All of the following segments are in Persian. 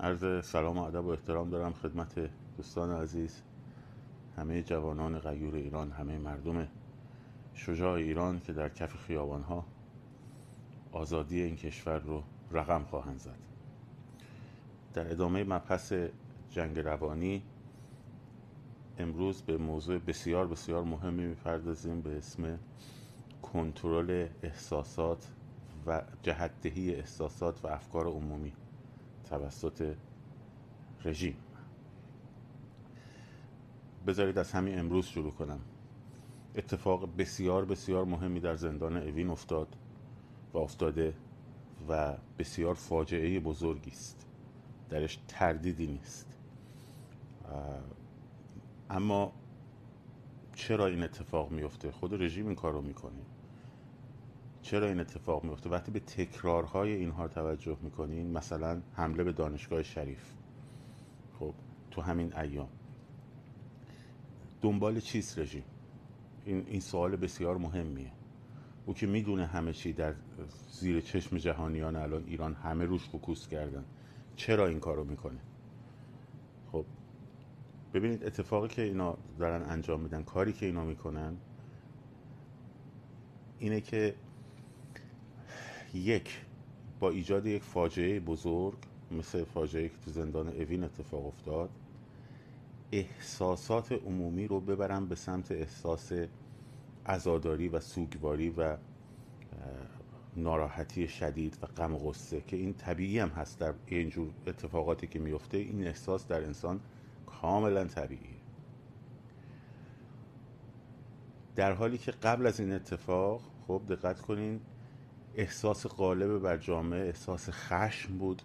عرض سلام و ادب و احترام دارم خدمت دوستان عزیز. همه جوانان غیور ایران همه مردم شجاع ایران که در کف خیابان ها آزادی این کشور رو رقم خواهند زد. در ادامه مبحث جنگ روانی امروز به موضوع بسیار بسیار مهمی می‌پردازیم به اسم کنترل احساسات و جهتدهی احساسات و افکار عمومی. توسط رژیم. بذارید از همین امروز شروع کنم. اتفاق بسیار بسیار مهمی در زندان اوین افتاد و افتاده و بسیار فاجعه بزرگی است. درش تردیدی نیست. اما چرا این اتفاق میفته؟ خود رژیم این کار رو می‌کنه. چرا این اتفاق میفته وقتی به تکرارهای اینها توجه می‌کنین مثلا حمله به دانشگاه شریف خب تو همین ایام. دنبال چیست رژیم؟ این, این سوال بسیار مهمیه. او که می‌دونه همه چی در زیر چشم جهانیان الان ایران همه روش فکوس کردن چرا این کارو می‌کنه؟ خب ببینید اتفاقی که اینا دارن انجام میدن کاری که اینا می‌کنن اینه که یک با ایجاد یک فاجعه بزرگ مثل فاجعه که تو زندان اوین اتفاق افتاد احساسات عمومی رو ببرن به سمت احساس عزاداری و سوگواری و ناراحتی شدید و غم غصه که این طبیعی هم هست در اینجور اتفاقاتی که میفته. این احساس در انسان کاملا طبیعیه. در حالی که قبل از این اتفاق خب دقت کنین احساس غالب بر جامعه احساس خشم بود.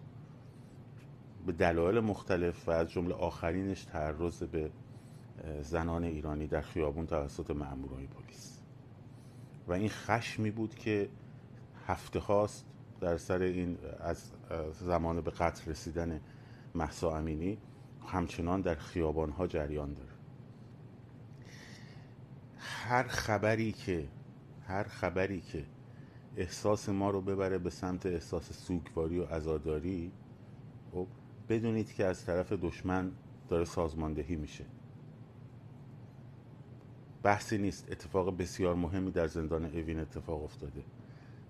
به دلایل مختلف و از جمله آخرینش تعرض به زنان ایرانی در خیابون توسط مامورای پلیس. و این خشمی بود که هفته هاست در سر این از زمان به قتل رسیدن محسا امینی همچنان در خیابان ها جریان داره. هر خبری که هر خبری که احساس ما رو ببره به سمت احساس سوگواری و عزاداری. خب بدونید که از طرف دشمن داره سازماندهی میشه. بحثی نیست. اتفاق بسیار مهمی در زندان اوین اتفاق افتاده.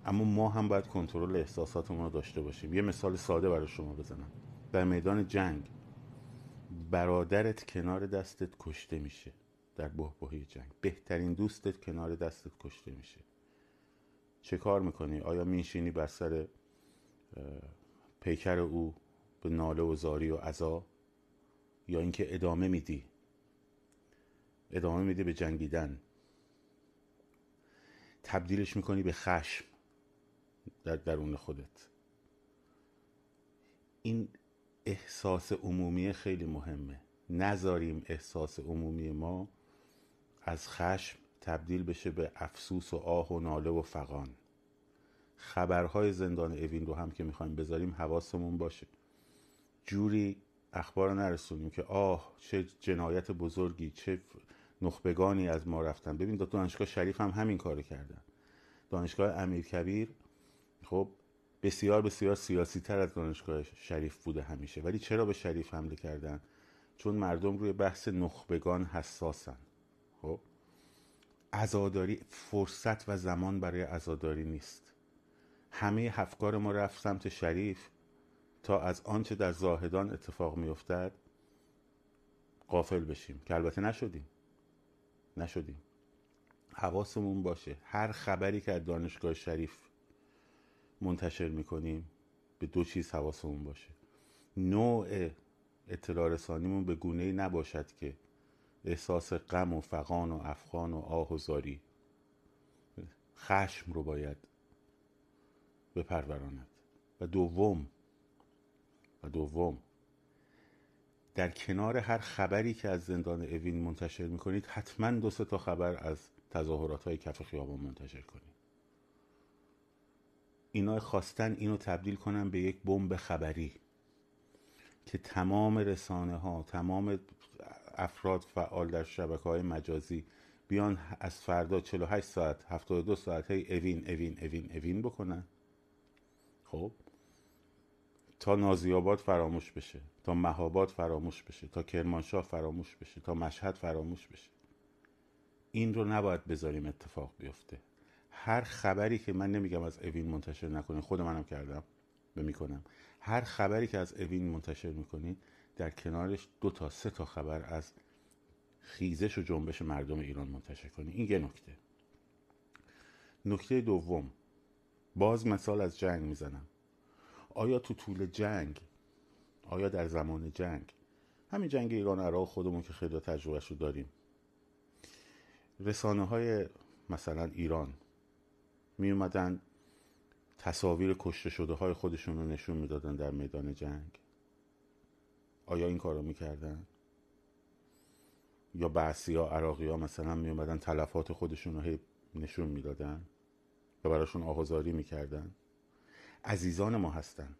اما ما هم باید کنترل احساساتمون رو داشته باشیم. یه مثال ساده برای شما بزنم. در میدان جنگ برادرت کنار دستت کشته میشه. در بحبوحی جنگ. بهترین دوستت کنار دستت کشته میشه. چه کار می‌کنی؟ آیا میشینی بر سر پیکر او به ناله و زاری و عذا یا اینکه ادامه میدی؟ ادامه میدی به جنگیدن. تبدیلش می‌کنی به خشم در درون خودت. این احساس عمومی خیلی مهمه. نذاریم احساس عمومی ما از خشم تبدیل بشه به افسوس و آه و ناله و فقان خبرهای زندان اوین رو هم که می‌خوایم بذاریم حواسمون باشه. جوری اخبار نرسونیم که آه چه جنایت بزرگی چه نخبگانی از ما رفتن. ببین دانشگاه شریف هم همین کارو کردن. دانشگاه امیر کبیر خب بسیار بسیار سیاسی تر از دانشگاه شریف بوده همیشه. ولی چرا به شریف حمله کردن؟ چون مردم روی بحث نخبگان حساسن. خب؟ عزاداری فرصت و زمان برای عزاداری نیست. همه افکار ما رفت سمت شریف تا از آنچه در زاهدان اتفاق میافتد قافل بشیم که البته نشدیم. نشدیم. حواسمون باشه. هر خبری که از دانشگاه شریف منتشر می‌کنیم به دو چیز حواسمون باشه. نوع اطلاع رسانیمون به گونه ای نباشد که احساس غم و فقان و افغان و آه و زاری. خشم رو باید بپروراند. و دوم و دوم در کنار هر خبری که از زندان اوین منتشر می‌کنید حتما دو سه تا خبر از تظاهرات های کف خیابان منتشر کنید. اینا خواستن اینو تبدیل کنن به یک بمب خبری که تمام رسانه ها تمام افراد فعال در شبکه های مجازی بیان از فردا 48 ساعت 72 ساعت هی اوین اوین اوین اوین بکنن؟ خب. تا نازیاباد فراموش بشه تا مهاباد فراموش بشه تا کرمانشاه فراموش بشه تا مشهد فراموش بشه. این رو نباید بذاریم اتفاق بیفته. هر خبری که من نمیگم از اوین منتشر نکنین خود منم کردم و می‌کنم. هر خبری که از اوین منتشر می‌کنین در کنارش دو تا سه تا خبر از خیزش و جنبش مردم ایران منتشر کنین این یه نکته. نکته دوم. باز مثال از جنگ می‌زنم. آیا تو طول جنگ آیا در زمان جنگ همین جنگ ایران عراق خودمون که خیلی تجربهش رو داریم رسانه های مثلا ایران می اومدن تصاویر کشته شده های خودشون رو نشون می‌دادن در میدان جنگ. آیا این کار رو می‌کردن؟ یا بعثی ها عراقی ها مثلا می اومدن تلفات خودشون رو نشون می‌دادن و براشون آهازاری می‌کردن؟ عزیزان ما هستن.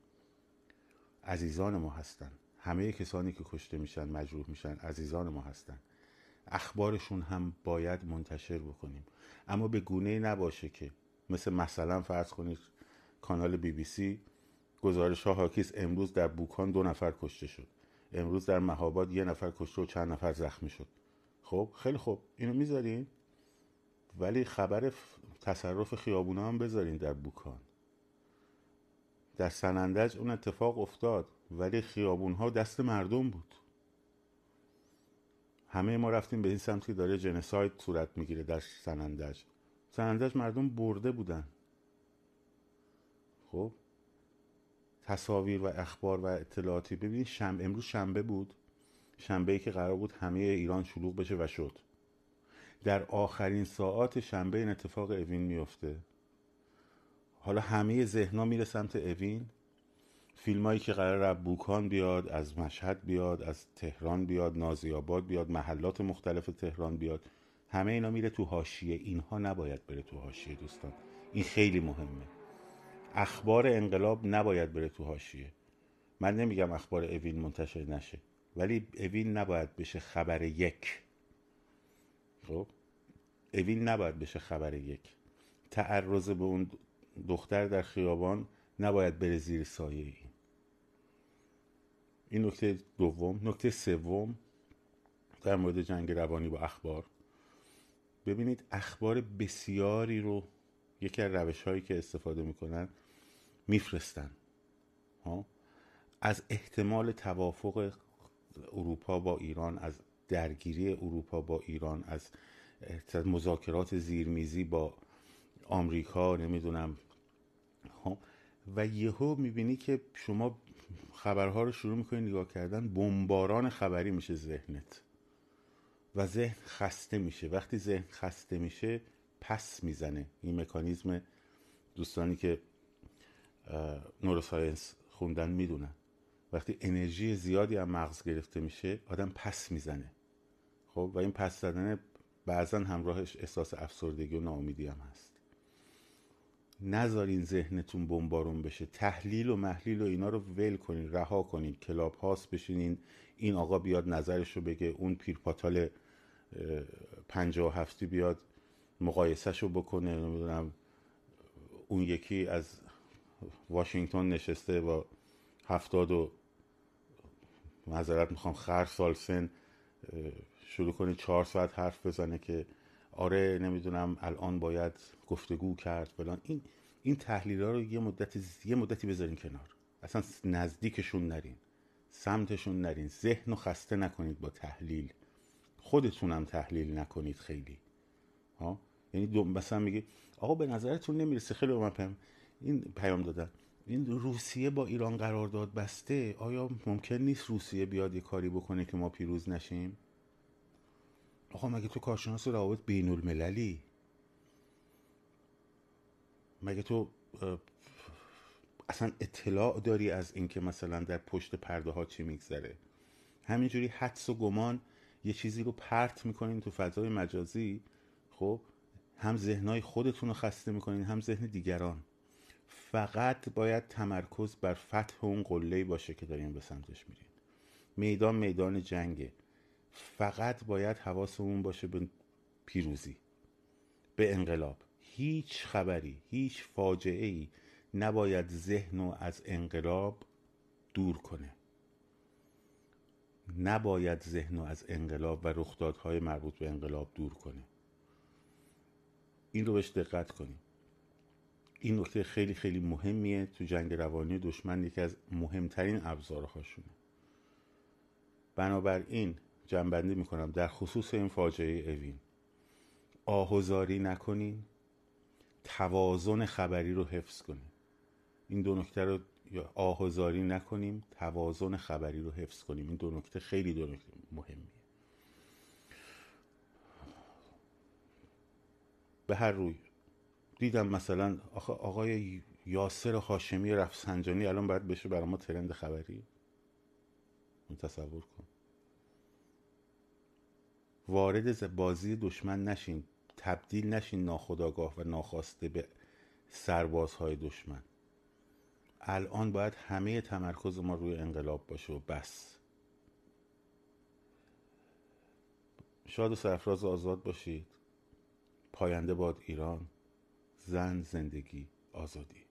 عزیزان ما هستن. همه کسانی که کشته میشن مجروح میشن عزیزان ما هستن. اخبارشون هم باید منتشر بکنیم. اما به گونه نباشه که مثل مثلا فرض کنید کانال بی بی سی گزارش ها حاکیست امروز در بوکان دو نفر کشته شد. امروز در مهاباد یه نفر کشته و چند نفر زخمی شد. خب خیلی خوب. اینو می‌ذارین؟ ولی خبر تصرف خیابونا هم بذارین در بوکان. در سنندج اون اتفاق افتاد ولی خیابون ها دست مردم بود. همه ما رفتیم به این سمت که داره جنساید صورت می‌گیره در سنندج. سنندج مردم برده بودن. خب تصاویر و اخبار و اطلاعاتی. ببینید شنبه امروز شنبه بود. شنبه ای که قرار بود همه ایران شلوغ بشه و شد. در آخرین ساعات شنبه این اتفاق اوین میفته حالا همه ذهنا میره سمت اوین. فیلمایی که قرار از بوکان بیاد از مشهد بیاد از تهران بیاد نازیاباد بیاد محلات مختلف تهران بیاد. همه اینا میره تو حاشیه. اینها نباید بره تو حاشیه دوستان. این خیلی مهمه. اخبار انقلاب نباید بره تو حاشیه. من نمیگم اخبار اوین منتشر نشه ولی اوین نباید بشه خبر یک. خب؟ اوین نباید بشه خبر یک. تعرض به اون دختر در خیابان نباید بره زیر سایه ای. این نکته دوم. نکته سوم در مورد جنگ روانی با اخبار. ببینید اخبار بسیاری رو یکی از روش هایی که استفاده می‌کنن میفرستن. از احتمال توافق اروپا با ایران از درگیری اروپا با ایران از مذاکرات زیرمیزی با آمریکا نمی‌دونم. و یهو می‌بینی که شما خبرها رو شروع می‌کنی نگاه کردن بمباران خبری میشه ذهنت. و ذهن خسته میشه. وقتی ذهن خسته میشه پس می‌زنه. این مکانیزم دوستانی که neuroscience خوندن می‌دونن وقتی انرژی زیادی از مغز گرفته میشه آدم پس می‌زنه. خب و این پس زدن بعضا همراهش احساس افسردگی و ناامیدی هم هست. نذارین ذهنتون بمبارون بشه. تحلیل و محلیل و اینا رو ول کنین رها کنین. Clubhouse بشینین. این آقا بیاد نظرش رو بگه اون پیرپاتال پنجاه و هفتی بیاد مقایسهش رو بکنه نمی‌دونم اون یکی از واشنگتن نشسته با هفتاد و معذرت می‌خوام خر سال سن شروع کنه چهار ساعت حرف بزنه که آره نمی‌دونم الان باید گفتگو کرد فلان. این این تحلیل ها رو یه مدتی یه مدتی بذارین کنار. اصلا نزدیکشون نرین سمتشون نرین. ذهن رو خسته نکنید با تحلیل. خودتونم تحلیل نکنید خیلی. ها؟ یعنی مثلا میگه آقا به نظرتون نمی‌رسه. خیلی من پیام این پیام دادن. این روسیه با ایران قرارداد بسته آیا ممکن نیست روسیه بیاد یه کاری بکنه که ما پیروز نشیم؟ آقا مگه تو کارشناس روابط بین المللی؟ مگه تو اصلا اطلاع داری از اینکه مثلا در پشت پرده ها چی میگذره؟ همینجوری حدس و گمان یه چیزی رو پرت می‌کنین تو فضای مجازی خب؟ هم ذهنهای خودتون رو خسته می‌کنین هم ذهن دیگران. فقط باید تمرکز بر فتح اون قله باشه که داریم به سمتش میرین. میدان میدان جنگه. فقط باید حواسمون باشه به پیروزی به انقلاب. هیچ خبری هیچ فاجعه ای نباید ذهن و از انقلاب دور کنه. نباید ذهن از انقلاب و رخدادهای مربوط به انقلاب دور کنه. این رو بهش دقت کنیم. این نکته خیلی خیلی مهمیه تو جنگ روانی دشمن یکی از مهمترین ابزارهاشونه. بنابراین جنبندی می‌کنم در خصوص این فاجعه اوین. آهوزاری نکنین توازن خبری رو حفظ کنیم این دو نکته رو آهوزاری نکنیم توازن خبری رو حفظ کنیم این دو نکته خیلی دو نکته مهمیه. به هر روی دیدم مثلا آقای یاسر هاشمی رفسنجانی الان باید بشه برای ما ترند خبری. تصور کن. وارد بازی دشمن نشین. تبدیل نشین ناخداگاه و ناخواسته به سربازهای دشمن. الان باید همه تمرکز ما روی انقلاب باشه و بس. شاد و سرفراز آزاد باشید. پاینده باد ایران. زن زندگی آزادی.